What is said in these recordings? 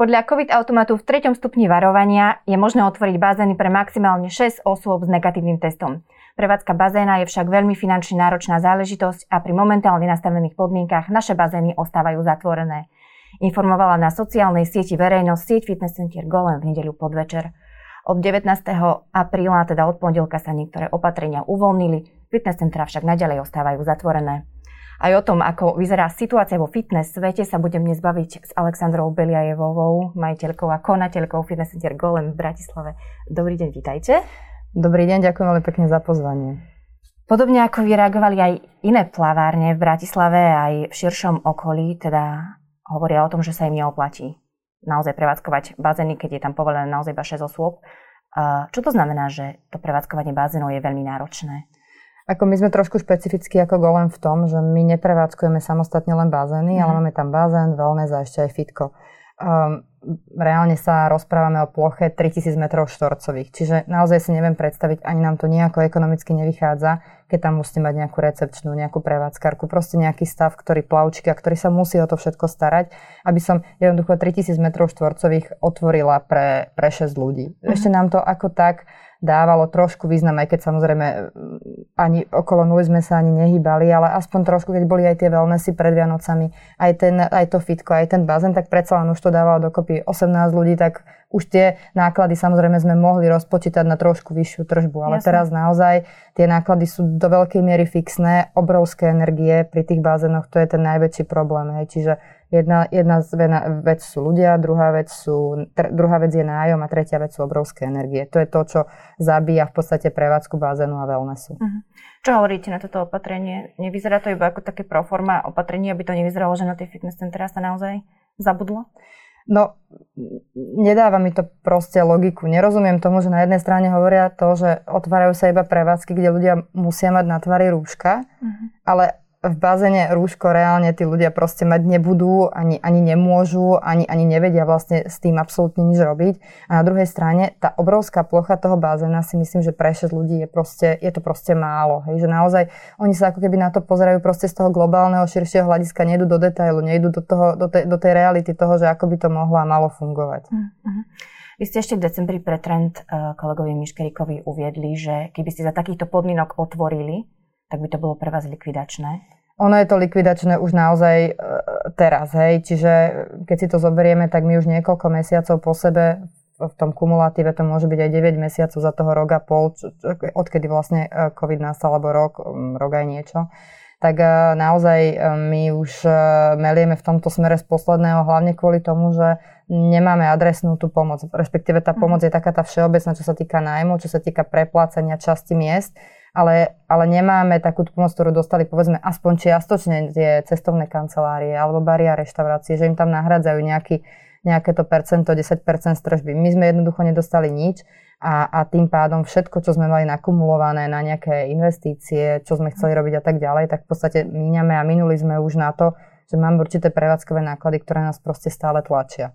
Podľa COVID automatu v treťom stupni varovania je možné otvoriť bazény pre maximálne 6 osôb s negatívnym testom. Prevádzka bazéna je však veľmi finančne náročná záležitosť a pri momentálne nastavených podmienkach naše bazény ostávajú zatvorené. Informovala na sociálnej sieti verejnosť sieť Fitness Center Golem v nedeľu podvečer. Od 19. apríla, teda od pondelka sa niektoré opatrenia uvoľnili, fitness centra však naďalej ostávajú zatvorené. Aj o tom, ako vyzerá situácia vo fitness svete, sa budem dnes baviť s Alexandrou Beliajevovou, majiteľkou a konateľkou Fitness Center Golem v Bratislave. Dobrý deň, vítajte. Dobrý deň, ďakujem veľmi pekne za pozvanie. Podobne ako vy reagovali aj iné plavárne v Bratislave, aj v širšom okolí, teda hovoria o tom, že sa im neoplatí naozaj prevádzkovať bazény, keď je tam povolené naozaj iba 6 osôb. Čo to znamená, že to prevádzkovanie bazénov je veľmi náročné? Ako my sme trošku špecificky ako Golem v tom, že my neprevádzkujeme samostatne len bazény, mm. ale mhm. máme tam bazén, wellness a ešte aj fitko. Um, reálne sa rozprávame o ploche 3000 m štvorcových, čiže naozaj si neviem predstaviť, ani nám to nejako ekonomicky nevychádza, keď tam musíte mať nejakú recepčnú, nejakú prevádzkarku, proste nejaký stav, ktorý plavčíka, ktorý sa musí o to všetko starať, aby som jednoducho 3000 m štvorcových otvorila pre, pre 6 ľudí. Mm. Ešte nám to ako tak dávalo trošku význam, aj keď samozrejme ani okolo nuly sme sa ani nehýbali, ale aspoň trošku, keď boli aj tie wellnessy pred Vianocami, aj, ten, aj to fitko, aj ten bazén, tak predsa len už to dávalo dokopy 18 ľudí, tak už tie náklady samozrejme sme mohli rozpočítať na trošku vyššiu tržbu, ale Jasne. teraz naozaj tie náklady sú do veľkej miery fixné, obrovské energie pri tých bazénoch, to je ten najväčší problém. Hej. Čiže Jedna, jedna vec sú ľudia, druhá vec, sú, tr- druhá vec je nájom a tretia vec sú obrovské energie. To je to, čo zabíja v podstate prevádzku bazénu a wellnessu. Uh-huh. Čo hovoríte na toto opatrenie? Nevyzerá to iba ako také proforma opatrenie, aby to nevyzeralo, že na tie fitness centra sa naozaj zabudlo? No, nedáva mi to proste logiku. Nerozumiem tomu, že na jednej strane hovoria to, že otvárajú sa iba prevádzky, kde ľudia musia mať na tvári rúška, uh-huh. ale v bazéne rúško reálne tí ľudia proste mať nebudú, ani, ani nemôžu, ani, ani nevedia vlastne s tým absolútne nič robiť. A na druhej strane tá obrovská plocha toho bazéna si myslím, že pre 6 ľudí je, proste, je to proste málo. Hej? Že naozaj oni sa ako keby na to pozerajú proste z toho globálneho, širšieho hľadiska, nejdu do detailu, nejdu do, toho, do, tej, do tej reality toho, že ako by to mohlo a malo fungovať. Uh-huh. Vy ste ešte v decembri pre trend uh, kolegovi Miškerikovi uviedli, že keby ste za takýchto podmienok otvorili tak by to bolo pre vás likvidačné? Ono je to likvidačné už naozaj e, teraz, hej. Čiže keď si to zoberieme, tak my už niekoľko mesiacov po sebe v tom kumulatíve to môže byť aj 9 mesiacov za toho rok a pol, odkedy vlastne e, COVID nastal, alebo rok, rok aj niečo tak e, naozaj my už melieme v tomto smere z posledného, hlavne kvôli tomu, že nemáme adresnú tú pomoc. Respektíve tá mhm. pomoc je taká tá všeobecná, čo sa týka nájmu, čo sa týka preplácania časti miest ale, ale nemáme takú pomoc, ktorú dostali povedzme aspoň čiastočne tie cestovné kancelárie alebo baria reštaurácie, že im tam nahradzajú nejaký, nejaké to percento, 10% stržby. My sme jednoducho nedostali nič a, a tým pádom všetko, čo sme mali nakumulované na nejaké investície, čo sme chceli robiť a tak ďalej, tak v podstate míňame a minuli sme už na to, že máme určité prevádzkové náklady, ktoré nás proste stále tlačia.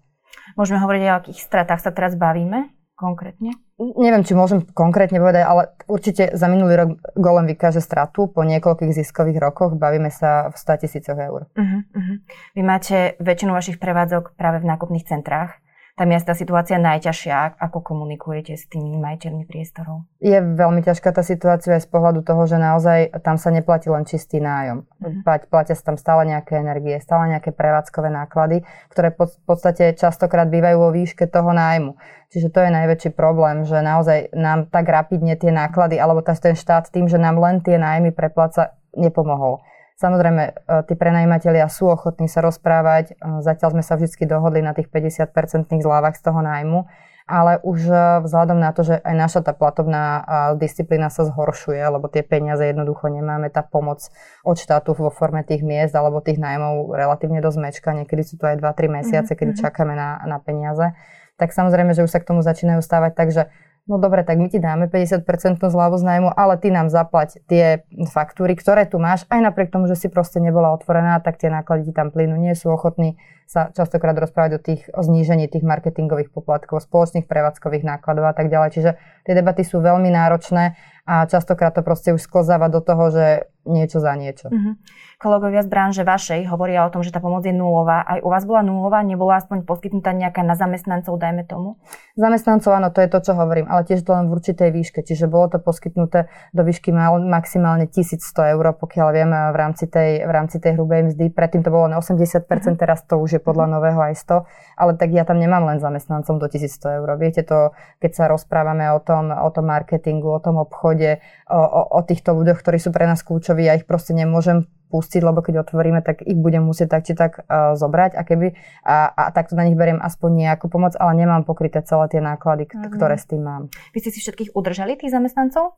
Môžeme hovoriť o akých stratách sa teraz bavíme konkrétne? Neviem, či môžem konkrétne povedať, ale určite za minulý rok Golem vykáže stratu po niekoľkých ziskových rokoch. Bavíme sa v 100 tisícoch eur. Uh-huh, uh-huh. Vy máte väčšinu vašich prevádzok práve v nákupných centrách tam je tá situácia najťažšia, ako komunikujete s tými majiteľmi priestorov? Je veľmi ťažká tá situácia aj z pohľadu toho, že naozaj tam sa neplatí len čistý nájom. Uh-huh. Platia sa tam stále nejaké energie, stále nejaké prevádzkové náklady, ktoré v podstate častokrát bývajú vo výške toho nájmu. Čiže to je najväčší problém, že naozaj nám tak rapidne tie náklady, alebo ten štát tým, že nám len tie nájmy prepláca, nepomohol. Samozrejme, e, tí prenajímatelia sú ochotní sa rozprávať. E, zatiaľ sme sa vždy dohodli na tých 50-percentných zľavách z toho nájmu, ale už e, vzhľadom na to, že aj naša tá platovná disciplína sa zhoršuje, lebo tie peniaze jednoducho nemáme, tá pomoc od štátu vo forme tých miest alebo tých nájmov relatívne dosť mečka, niekedy sú to aj 2-3 mesiace, mm-hmm. kedy mhm. čakáme na, na peniaze, tak samozrejme, že už sa k tomu začínajú stávať, takže no dobre, tak my ti dáme 50% zľavu z nájmu, ale ty nám zaplať tie faktúry, ktoré tu máš, aj napriek tomu, že si proste nebola otvorená, tak tie náklady ti tam plynú. Nie sú ochotní sa častokrát rozprávať o, tých, o znížení tých marketingových poplatkov, spoločných prevádzkových nákladov a tak ďalej. Čiže tie debaty sú veľmi náročné a častokrát to proste už sklzáva do toho, že niečo za niečo. Mm-hmm. Kolegovia z branže vašej hovoria o tom, že tá pomoc je nulová. Aj u vás bola nulová? Nebola aspoň poskytnutá nejaká na zamestnancov, dajme tomu? Zamestnancov, áno, to je to, čo hovorím, ale tiež to len v určitej výške. Čiže bolo to poskytnuté do výšky maximálne 1100 eur, pokiaľ viem, v rámci tej, v rámci tej hrubej mzdy. Predtým to bolo na 80%, mm-hmm. teraz to už je podľa mm-hmm. nového aj 100, ale tak ja tam nemám len zamestnancom do 1100 eur. Viete to, keď sa rozprávame o tom, o tom marketingu, o tom obchode, o, o, o týchto ľuďoch, ktorí sú pre nás kľúčoví, ja ich proste nemôžem pustiť, lebo keď otvoríme, tak ich budem musieť tak či tak uh, zobrať a keby a, a takto na nich beriem aspoň nejakú pomoc, ale nemám pokryté celé tie náklady, uh-huh. ktoré s tým mám. Vy ste si všetkých udržali, tých zamestnancov?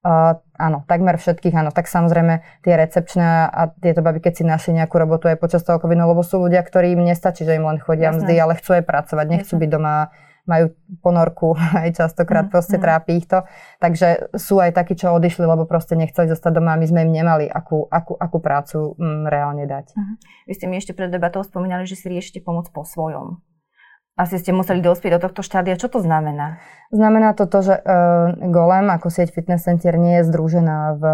Uh, áno, takmer všetkých, áno. Tak samozrejme tie recepčné a tieto baby, keď si našli nejakú robotu aj počas toho covidu, lebo sú ľudia, ktorí im nestačí, že im len chodia Jasné. mzdy, ale chcú aj pracovať, nechcú Jasné. byť doma majú ponorku, aj častokrát mm, proste mm. trápi ich to. Takže sú aj takí, čo odišli, lebo proste nechceli zostať doma a my sme im nemali akú, akú, akú prácu mm, reálne dať. Mm. Vy ste mi ešte pred debatou spomínali, že si riešite pomoc po svojom. Asi ste museli dospieť do tohto štádia. Čo to znamená? Znamená to to, že uh, Golem ako sieť fitness center nie je združená v,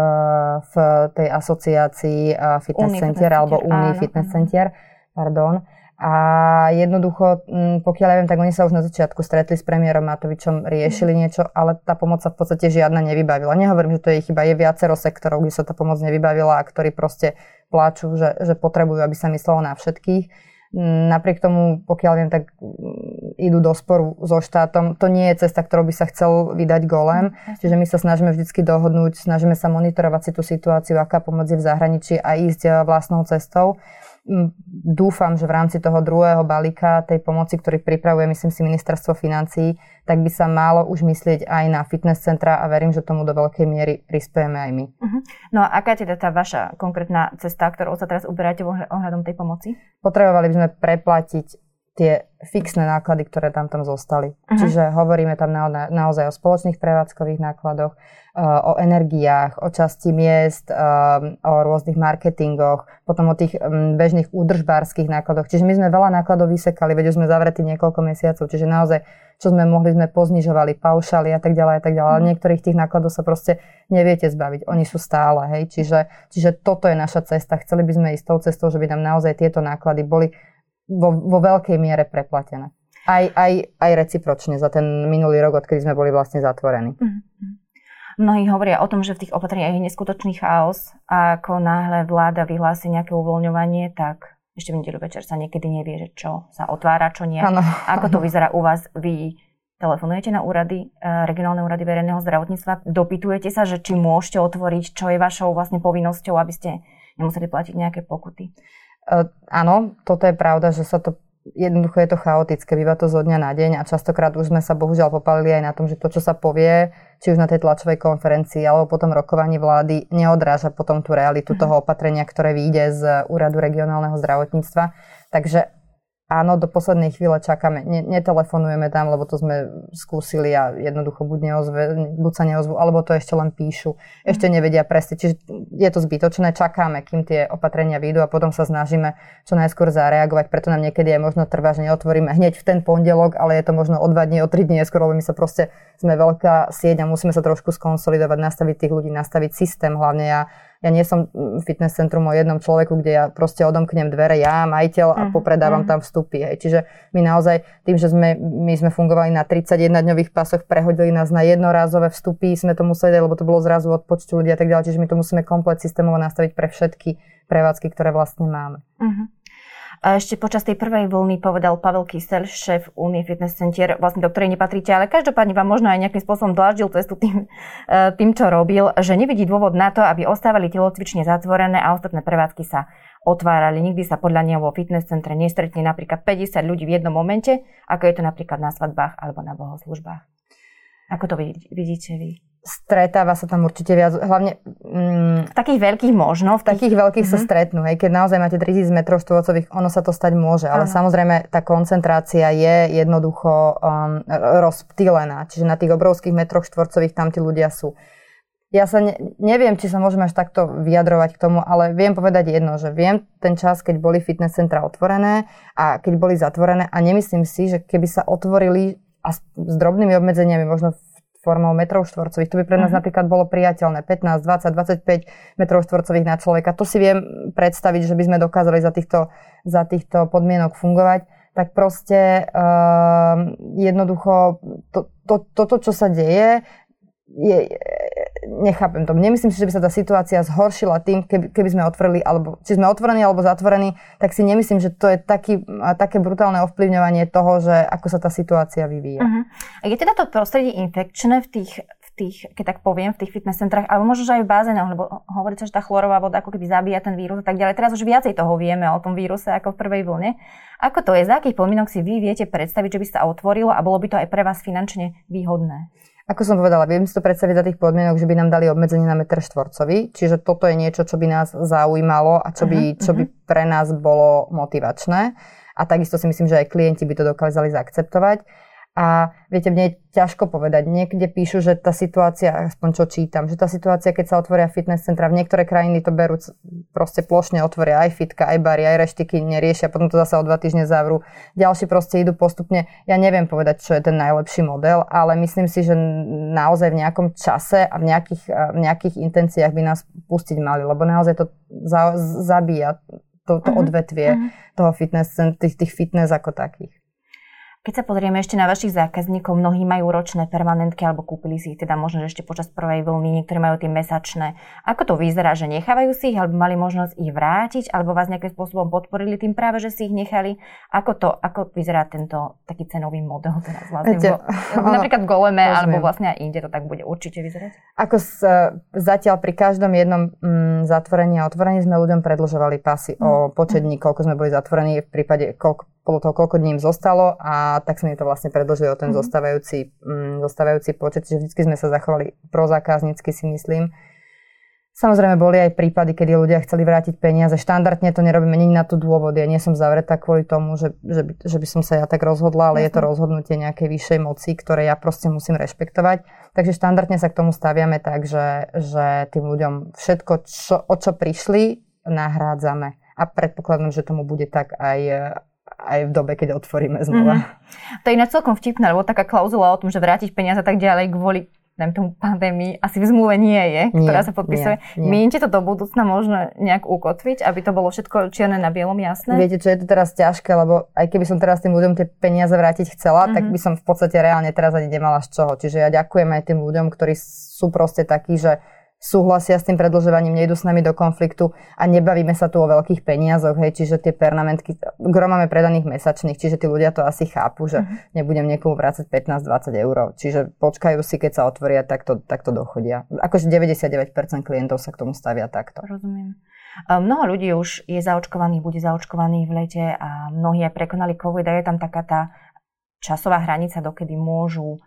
v tej asociácii uh, fitness Uni center alebo Unii fitness center. Pardon. A jednoducho, mm, pokiaľ ja viem, tak oni sa už na začiatku stretli s premiérom Matovičom, riešili mm. niečo, ale tá pomoc sa v podstate žiadna nevybavila. Nehovorím, že to je chyba, je viacero sektorov, kde sa tá pomoc nevybavila a ktorí proste pláču, že, že potrebujú, aby sa myslelo na všetkých. Mm, napriek tomu, pokiaľ viem, tak mm, idú do sporu so štátom. To nie je cesta, ktorou by sa chcel vydať golem. Čiže my sa snažíme vždy dohodnúť, snažíme sa monitorovať si tú situáciu, aká pomoc je v zahraničí a ísť eh, vlastnou cestou dúfam, že v rámci toho druhého balíka tej pomoci, ktorý pripravuje, myslím si, ministerstvo financí, tak by sa malo už myslieť aj na fitness centra a verím, že tomu do veľkej miery prispiejeme aj my. Uh-huh. No a aká je teda tá vaša konkrétna cesta, ktorou sa teraz uberáte ohľadom tej pomoci? Potrebovali by sme preplatiť tie fixné náklady, ktoré tam tam zostali. Uh-huh. Čiže hovoríme tam na, na, naozaj o spoločných prevádzkových nákladoch, uh, o energiách, o časti miest, uh, o rôznych marketingoch, potom o tých um, bežných údržbárskych nákladoch. Čiže my sme veľa nákladov vysekali, veď sme zavretí niekoľko mesiacov, čiže naozaj, čo sme mohli, sme poznižovali, paušali a tak ďalej a tak ďalej. Uh-huh. niektorých tých nákladov sa proste neviete zbaviť. Oni sú stále, hej. Čiže, čiže toto je naša cesta. Chceli by sme ísť tou cestou, že by nám naozaj tieto náklady boli vo, vo veľkej miere preplatené. Aj, aj, aj recipročne za ten minulý rok, odkedy sme boli vlastne zatvorení. Mm-hmm. Mnohí hovoria o tom, že v tých opatreniach je neskutočný chaos a ako náhle vláda vyhlási nejaké uvoľňovanie, tak ešte v nedelu večer sa niekedy nevie, že čo sa otvára, čo nie. Ano. Ako to vyzerá u vás? Vy telefonujete na úrady, eh, regionálne úrady verejného zdravotníctva, dopytujete sa, že či môžete otvoriť, čo je vašou vlastne povinnosťou, aby ste nemuseli platiť nejaké pokuty? Uh, áno, toto je pravda, že sa to jednoducho je to chaotické, býva to zo dňa na deň a častokrát už sme sa bohužiaľ popalili aj na tom, že to, čo sa povie, či už na tej tlačovej konferencii alebo potom rokovaní vlády, neodráža potom tú realitu mhm. toho opatrenia, ktoré vyjde z úradu regionálneho zdravotníctva. Takže Áno, do poslednej chvíle čakáme. Ne, netelefonujeme tam, lebo to sme skúsili a jednoducho buď, neozve, buď sa neozvu, alebo to ešte len píšu. Ešte mhm. nevedia presne. Čiže je to zbytočné. Čakáme, kým tie opatrenia vyjdú a potom sa snažíme čo najskôr zareagovať. Preto nám niekedy aj možno trvá, že neotvoríme hneď v ten pondelok, ale je to možno o dva dní, o tri dní neskôr, lebo my sa proste sme veľká sieť a musíme sa trošku skonsolidovať, nastaviť tých ľudí, nastaviť systém. Hlavne ja ja nie som fitness centrum o jednom človeku, kde ja proste odomknem dvere, ja, majiteľ a uh-huh, popredávam uh-huh. tam vstupy. Hej. Čiže my naozaj tým, že sme, my sme fungovali na 31-dňových pasoch, prehodili nás na jednorázové vstupy, sme to museli lebo to bolo zrazu od počtu ľudí a tak ďalej. Čiže my to musíme komplet systémovo nastaviť pre všetky prevádzky, ktoré vlastne máme. Uh-huh. Ešte počas tej prvej vlny povedal Pavel Kysel, šéf Unie Fitness Center, vlastne do ktorej nepatríte, ale každopádne vám možno aj nejakým spôsobom dláždil cestu tým, e, tým, čo robil, že nevidí dôvod na to, aby ostávali telocvične zatvorené a ostatné prevádzky sa otvárali. Nikdy sa podľa neho vo fitness centre nestretne napríklad 50 ľudí v jednom momente, ako je to napríklad na svadbách alebo na bohoslužbách. Ako to vidíte vy? Stretáva sa tam určite viac, hlavne... Mm, takých veľkých možno. V, takých veľkých mm-hmm. sa mhm. stretnú, hej, keď naozaj máte 3000 m štvorcových, ono sa to stať môže, ale ano. samozrejme tá koncentrácia je jednoducho um, rozptýlená, čiže na tých obrovských metroch štvorcových tam tí ľudia sú. Ja sa ne, neviem, či sa môžeme až takto vyjadrovať k tomu, ale viem povedať jedno, že viem ten čas, keď boli fitness centra otvorené a keď boli zatvorené a nemyslím si, že keby sa otvorili a s, s drobnými obmedzeniami, možno v formou metrov štvorcových. To by pre nás uh-huh. napríklad bolo priateľné. 15, 20, 25 metrov štvorcových na človeka. To si viem predstaviť, že by sme dokázali za týchto, za týchto podmienok fungovať. Tak proste uh, jednoducho to, to, toto, čo sa deje, je, nechápem to. Nemyslím si, že by sa tá situácia zhoršila tým, keby, keby sme otvorili, alebo či sme otvorení alebo zatvorení, tak si nemyslím, že to je taký, také brutálne ovplyvňovanie toho, že ako sa tá situácia vyvíja. Uh-huh. A je teda to prostredie infekčné v tých, v tých, keď tak poviem, v tých fitness centrách, alebo možno, aj v bazénoch, lebo hovorí sa, že tá chlorová voda ako keby zabíja ten vírus a tak ďalej. Teraz už viacej toho vieme o tom víruse ako v prvej vlne. Ako to je? Za akých podmienok si vy viete predstaviť, že by sa otvorilo a bolo by to aj pre vás finančne výhodné? Ako som povedala, viem si to predstaviť za tých podmienok, že by nám dali obmedzenie na meter štvorcový, čiže toto je niečo, čo by nás zaujímalo a čo by, uh-huh, čo by pre nás bolo motivačné. A takisto si myslím, že aj klienti by to dokázali zaakceptovať. A viete, mne je ťažko povedať. Niekde píšu, že tá situácia, aspoň čo čítam, že tá situácia, keď sa otvoria fitness centra, v niektoré krajiny to berú proste plošne, otvoria aj fitka, aj bary, aj reštiky, neriešia, potom to zase o dva týždne zavrú. Ďalší proste idú postupne. Ja neviem povedať, čo je ten najlepší model, ale myslím si, že naozaj v nejakom čase a v nejakých, v nejakých intenciách by nás pustiť mali, lebo naozaj to za, zabíja to, to uh-huh. odvetvie uh-huh. toho fitness, tých, tých fitness ako takých. Keď sa pozrieme ešte na vašich zákazníkov, mnohí majú ročné permanentky alebo kúpili si ich teda možno že ešte počas prvej vlny, niektorí majú tie mesačné. Ako to vyzerá, že nechávajú si ich alebo mali možnosť ich vrátiť alebo vás nejakým spôsobom podporili tým práve, že si ich nechali? Ako to, ako vyzerá tento taký cenový model teraz vlastne? Viete, v, napríklad v Goleme rozumiem. alebo vlastne aj inde to tak bude určite vyzerať? Ako s, zatiaľ pri každom jednom mm, zatvorení a otvorení sme ľuďom predlžovali pasy mm. o počet dní, koľko sme boli zatvorení, v prípade koľko podľa toho, koľko dní im zostalo a tak sme im to vlastne predložili o ten mm-hmm. zostávajúci, mm, zostávajúci počet, čiže vždy sme sa zachovali prozákaznícky si myslím. Samozrejme boli aj prípady, kedy ľudia chceli vrátiť peniaze. Štandardne to nerobíme, nie na to dôvod. Ja nie som zavretá kvôli tomu, že, že, by, že by som sa ja tak rozhodla, ale Jasne. je to rozhodnutie nejakej vyššej moci, ktoré ja proste musím rešpektovať. Takže štandardne sa k tomu staviame tak, že, že tým ľuďom všetko, čo, o čo prišli, nahrádzame. A predpokladám, že tomu bude tak aj, aj v dobe, keď otvoríme znova. Mm-hmm. To je ináč celkom vtipné, lebo taká klauzula o tom, že vrátiť peniaze a tak ďalej kvôli dajme tomu pandémii, asi v zmluve nie je, nie, ktorá sa podpisuje. Mienite to do budúcna možno nejak ukotviť, aby to bolo všetko čierne na bielom jasné? Viete, čo je to teraz ťažké, lebo aj keby som teraz tým ľuďom tie peniaze vrátiť chcela, mm-hmm. tak mhm. by som v podstate reálne teraz ani nemala z čoho. Čiže ja ďakujem aj tým ľuďom, ktorí sú proste takí, že súhlasia s tým predlžovaním, nejdu s nami do konfliktu a nebavíme sa tu o veľkých peniazoch, hej, čiže tie pernamentky, gro máme predaných mesačných, čiže tí ľudia to asi chápu, že uh-huh. nebudem niekomu vrácať 15-20 eur, čiže počkajú si, keď sa otvoria, tak to, tak to dochodia. Akože 99% klientov sa k tomu stavia takto. Rozumiem. Mnoho ľudí už je zaočkovaných, bude zaočkovaných v lete a mnohí aj prekonali COVID a je tam taká tá časová hranica, dokedy môžu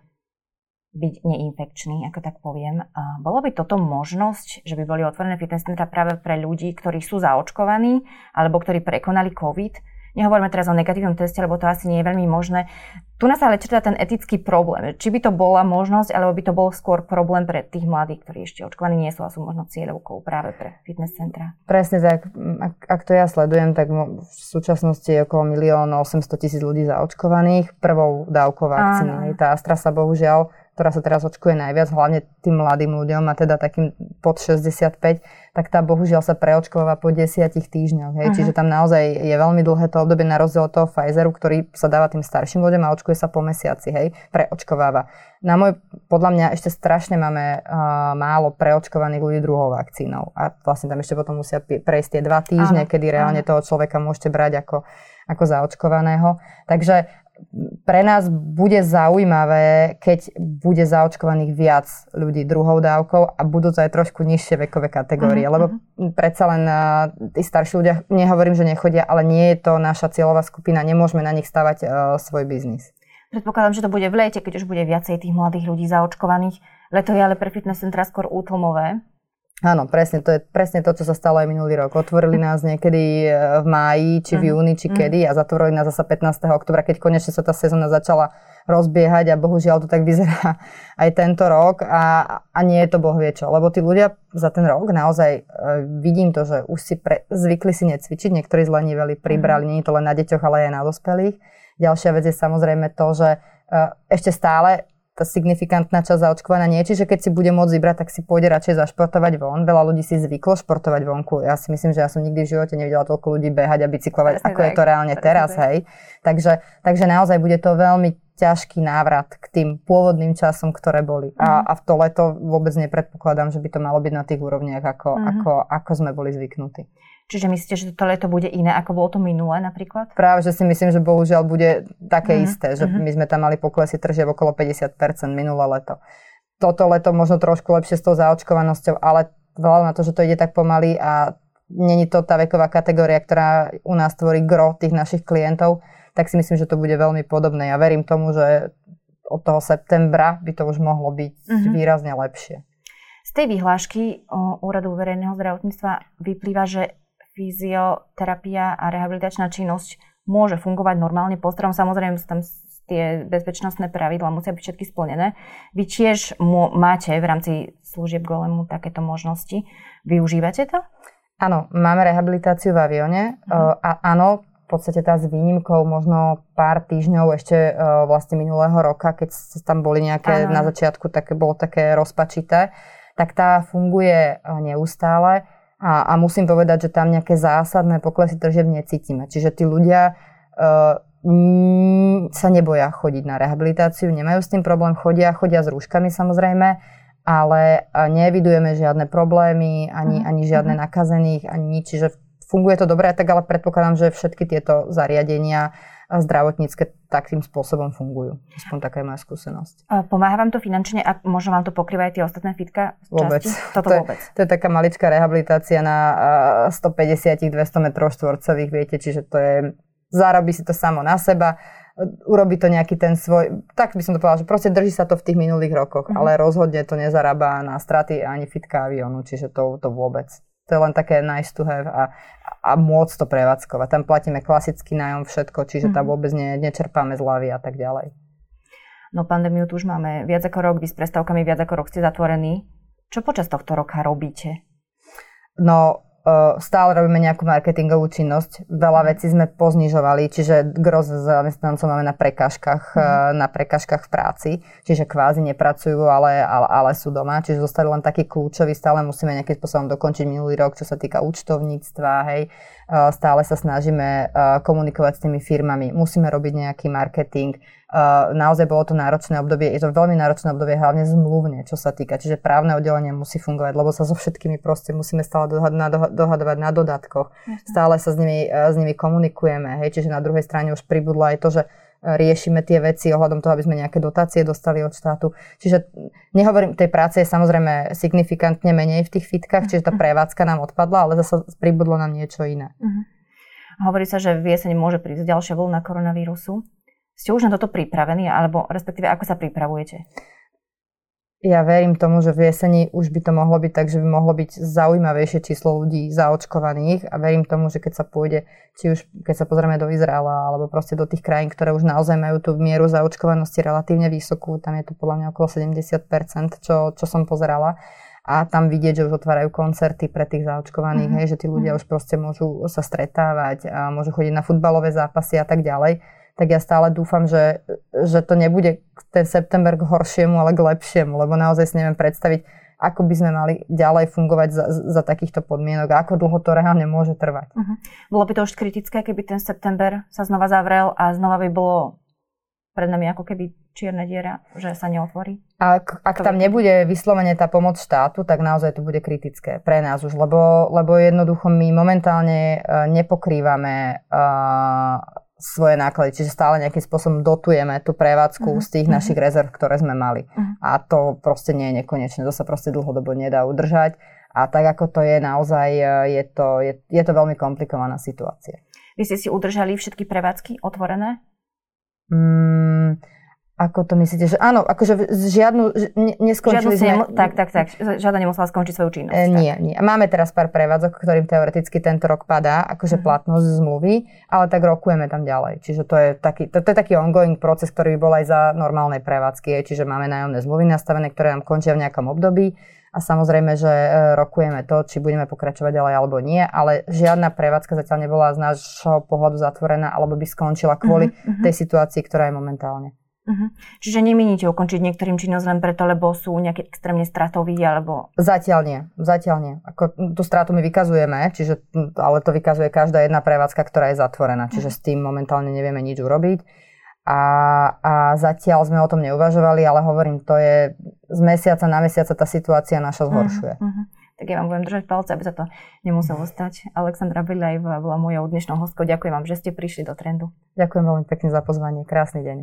byť neinfekčný, ako tak poviem. A bolo by toto možnosť, že by boli otvorené fitness centra práve pre ľudí, ktorí sú zaočkovaní alebo ktorí prekonali COVID? Nehovoríme teraz o negatívnom teste, lebo to asi nie je veľmi možné. Tu nás ale črta ten etický problém. Či by to bola možnosť, alebo by to bol skôr problém pre tých mladých, ktorí ešte očkovaní nie sú a sú možno cieľovkou práve pre fitness centra. Presne tak. Ak, ak to ja sledujem, tak v súčasnosti je okolo 1 800 tisíc ľudí zaočkovaných prvou dávkou vakcíny. Tá Astra sa bohužiaľ ktorá sa teraz očkuje najviac, hlavne tým mladým ľuďom a teda takým pod 65, tak tá bohužiaľ sa preočkováva po desiatich týždňoch. Hej. Uh-huh. Čiže tam naozaj je veľmi dlhé to obdobie na rozdiel od toho Pfizeru, ktorý sa dáva tým starším ľuďom a očkuje sa po mesiaci. Hej. Preočkováva. Na môj, podľa mňa ešte strašne máme uh, málo preočkovaných ľudí druhou vakcínou. A vlastne tam ešte potom musia prejsť tie dva týždne, uh-huh. kedy reálne uh-huh. toho človeka môžete brať ako, ako zaočkovaného. Takže pre nás bude zaujímavé, keď bude zaočkovaných viac ľudí druhou dávkou a budú to aj trošku nižšie vekové kategórie, uh-huh. lebo predsa len uh, tí starší ľudia, nehovorím, že nechodia, ale nie je to naša cieľová skupina, nemôžeme na nich stavať uh, svoj biznis. Predpokladám, že to bude v lete, keď už bude viacej tých mladých ľudí zaočkovaných. Leto je ale pre fitness centra skôr útlmové. Áno, presne, to je presne to, čo sa stalo aj minulý rok. Otvorili nás niekedy e, v máji, či v mhm. júni, či mhm. kedy a zatvorili nás zase 15. oktobra, keď konečne sa tá sezóna začala rozbiehať a bohužiaľ to tak vyzerá aj tento rok a, a nie je to boh vie čo. Lebo tí ľudia za ten rok naozaj e, vidím to, že už si pre, zvykli si necvičiť, niektorí zleniveli, pribrali, nie je to len na deťoch, ale aj na dospelých. Ďalšia vec je samozrejme to, že e, ešte stále tá signifikantná časť zaočkovaná nie. Čiže keď si bude môcť vybrať, tak si pôjde radšej zašportovať von. Veľa ľudí si zvyklo športovať vonku. Ja si myslím, že ja som nikdy v živote nevidela toľko ľudí behať a bicyklovať, ako tak, je to reálne teraz, tak. hej. Takže, takže naozaj bude to veľmi ťažký návrat k tým pôvodným časom, ktoré boli. A, mhm. a v to leto vôbec nepredpokladám, že by to malo byť na tých úrovniach, ako, uh-huh. ako, ako sme boli zvyknutí. Čiže myslíte, že to leto bude iné, ako bolo to minulé napríklad? Práve, že si myslím, že bohužiaľ bude také uh-huh. isté, že uh-huh. my sme tam mali poklesy tržieb okolo 50% minulé leto. Toto leto možno trošku lepšie s tou zaočkovanosťou, ale veľa na to, že to ide tak pomaly a není to tá veková kategória, ktorá u nás tvorí gro tých našich klientov, tak si myslím, že to bude veľmi podobné. Ja verím tomu, že od toho septembra by to už mohlo byť uh-huh. výrazne lepšie. Z tej vyhlášky Úradu verejného zdravotníctva vyplýva, že fyzioterapia a rehabilitačná činnosť môže fungovať normálne. Postrom samozrejme sú tam tie bezpečnostné pravidla musia byť všetky splnené. Vy tiež mô, máte v rámci služieb golemu takéto možnosti. Využívate to? Áno, máme rehabilitáciu v avione uh-huh. a áno, v podstate tá s výnimkou možno pár týždňov ešte uh, vlastne minulého roka, keď tam boli nejaké ano. na začiatku, také bolo také rozpačité, tak tá funguje neustále. A, a musím povedať, že tam nejaké zásadné poklesy tržieb necítime. Čiže tí ľudia uh, sa neboja chodiť na rehabilitáciu, nemajú s tým problém, chodia, chodia s rúškami samozrejme, ale e, nevidujeme žiadne problémy, ani, mhm, ani žiadne mhm. nakazených, ani nič. Čiže funguje to dobre, tak ale predpokladám, že všetky tieto zariadenia zdravotnícke takým spôsobom fungujú. Aspoň taká je moja skúsenosť. Pomáha vám to finančne a možno vám to pokrýva aj tie ostatné fitka? Vôbec. Toto to, vôbec. Je, to je taká maličká rehabilitácia na 150-200 metrov štvorcových, viete, čiže to je, zarobí si to samo na seba, urobí to nejaký ten svoj, tak by som to povedala, že proste drží sa to v tých minulých rokoch, mm-hmm. ale rozhodne to nezarába na straty ani fitka avionu, čiže to, to vôbec. To je len také nice to have a, a môcť to prevádzkovať. Tam platíme klasický nájom, všetko, čiže tam mhm. vôbec ne, nečerpáme zľavy a tak ďalej. No pandémiu tu už máme viac ako rok, vy s prestávkami viac ako rok ste zatvorení. Čo počas tohto roka robíte? No, stále robíme nejakú marketingovú činnosť. Veľa vecí sme poznižovali, čiže gros zamestnancov máme na prekážkach, mm. na prekážkach v práci, čiže kvázi nepracujú, ale, ale, ale sú doma, čiže zostali len takí kľúčoví, stále musíme nejakým spôsobom dokončiť minulý rok, čo sa týka účtovníctva, hej, stále sa snažíme komunikovať s tými firmami, musíme robiť nejaký marketing, naozaj bolo to náročné obdobie, je to veľmi náročné obdobie, hlavne zmluvne, čo sa týka, čiže právne oddelenie musí fungovať, lebo sa so všetkými proste musíme stále dohadovať na dodatkoch, stále sa s nimi, s nimi komunikujeme, hej, čiže na druhej strane už pribudlo aj to, že riešime tie veci ohľadom toho, aby sme nejaké dotácie dostali od štátu. Čiže nehovorím, tej práce je samozrejme signifikantne menej v tých fitkách, čiže tá mhm. prevádzka nám odpadla, ale zase pribudlo nám niečo iné. Uh-huh. Hovorí sa, že v jeseni môže prísť ďalšia vlna koronavírusu. Ste už na toto pripravení, alebo respektíve ako sa pripravujete? Ja verím tomu, že v jeseni už by to mohlo byť tak, že by mohlo byť zaujímavejšie číslo ľudí zaočkovaných a verím tomu, že keď sa pôjde, či už keď sa pozrieme do Izraela alebo proste do tých krajín, ktoré už naozaj majú tú mieru zaočkovanosti relatívne vysokú, tam je to podľa mňa okolo 70%, čo, čo som pozerala a tam vidieť, že už otvárajú koncerty pre tých zaočkovaných, mm-hmm. hej, že tí ľudia mm-hmm. už proste môžu sa stretávať a môžu chodiť na futbalové zápasy a tak ďalej tak ja stále dúfam, že, že to nebude ten september k horšiemu, ale k lepšiemu, lebo naozaj si neviem predstaviť, ako by sme mali ďalej fungovať za, za takýchto podmienok a ako dlho to reálne môže trvať. Uh-huh. Bolo by to už kritické, keby ten september sa znova zavrel a znova by bolo pred nami ako keby čierne diera, že sa neotvorí? Ak, ak tam nebude vyslovene tá pomoc štátu, tak naozaj to bude kritické pre nás už, lebo, lebo jednoducho my momentálne uh, nepokrývame uh, svoje náklady, čiže stále nejakým spôsobom dotujeme tú prevádzku uh-huh. z tých uh-huh. našich rezerv, ktoré sme mali. Uh-huh. A to proste nie je nekonečné, to sa proste dlhodobo nedá udržať. A tak ako to je naozaj, e, je to, je, je to veľmi komplikovaná situácia. Vy ste si udržali všetky prevádzky otvorené? Mm, ako to myslíte? Že áno, akože žiadnu, ne, neskončili žiadnu sme... tak, tak, tak. Žiadna nemusela skončiť svoju činnosť. E, nie, nie. Máme teraz pár prevádzok, ktorým teoreticky tento rok padá, akože uh-huh. platnosť zmluvy, ale tak rokujeme tam ďalej. Čiže to je taký, to, to je taký ongoing proces, ktorý by bol aj za normálnej prevádzky. Čiže máme nájomné zmluvy nastavené, ktoré nám končia v nejakom období a samozrejme, že e, rokujeme to, či budeme pokračovať ďalej alebo nie, ale žiadna prevádzka zatiaľ nebola z nášho pohľadu zatvorená alebo by skončila kvôli uh-huh. tej situácii, ktorá je momentálne. Uh-huh. Čiže nemieníte ukončiť niektorým činnosť len preto, lebo sú nejaké extrémne stratoví, alebo... Zatiaľ nie, zatiaľ nie. Ako, tú stratu my vykazujeme, čiže, ale to vykazuje každá jedna prevádzka, ktorá je zatvorená, čiže uh-huh. s tým momentálne nevieme nič urobiť. A, a zatiaľ sme o tom neuvažovali, ale hovorím, to je z mesiaca na mesiaca tá situácia naša zhoršuje. Uh-huh tak ja vám budem držať palce, aby sa to nemuselo stať. Alexandra Beliajová bola mojou dnešnou hostkou. Ďakujem vám, že ste prišli do trendu. Ďakujem veľmi pekne za pozvanie. Krásny deň.